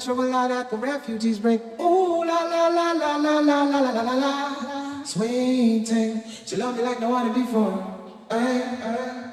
natural light that the refugees bring. Ooh la la la la la la la la la la. Sweet thing, she love me like no one before. Hey, hey.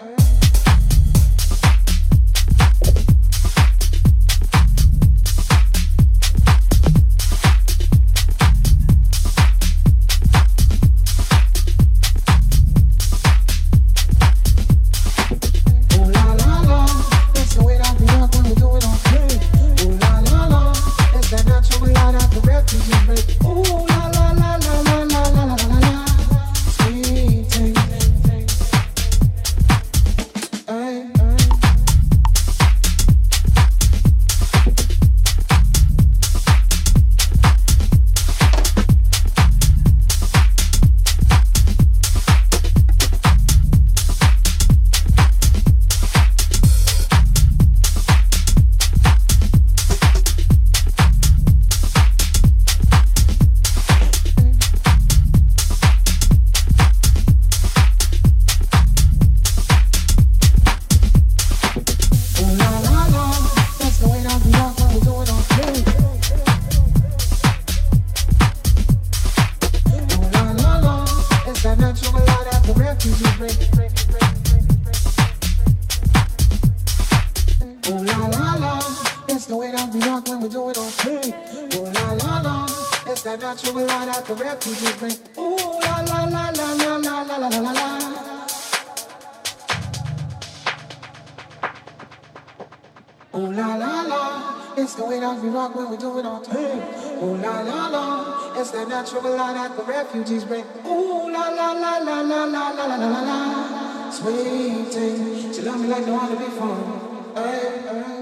the refugees make ooh la la la la la la la la la la. Ooh la la la, it's the way that we rock when we do it all day. Ooh la la la, it's the natural law that the refugees bring. Ooh la la la la la la la la la la la. Sweet thing, she love me like no other before. Hey, hey.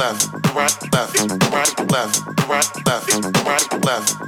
left, right, left, right, left, right, left, right, left.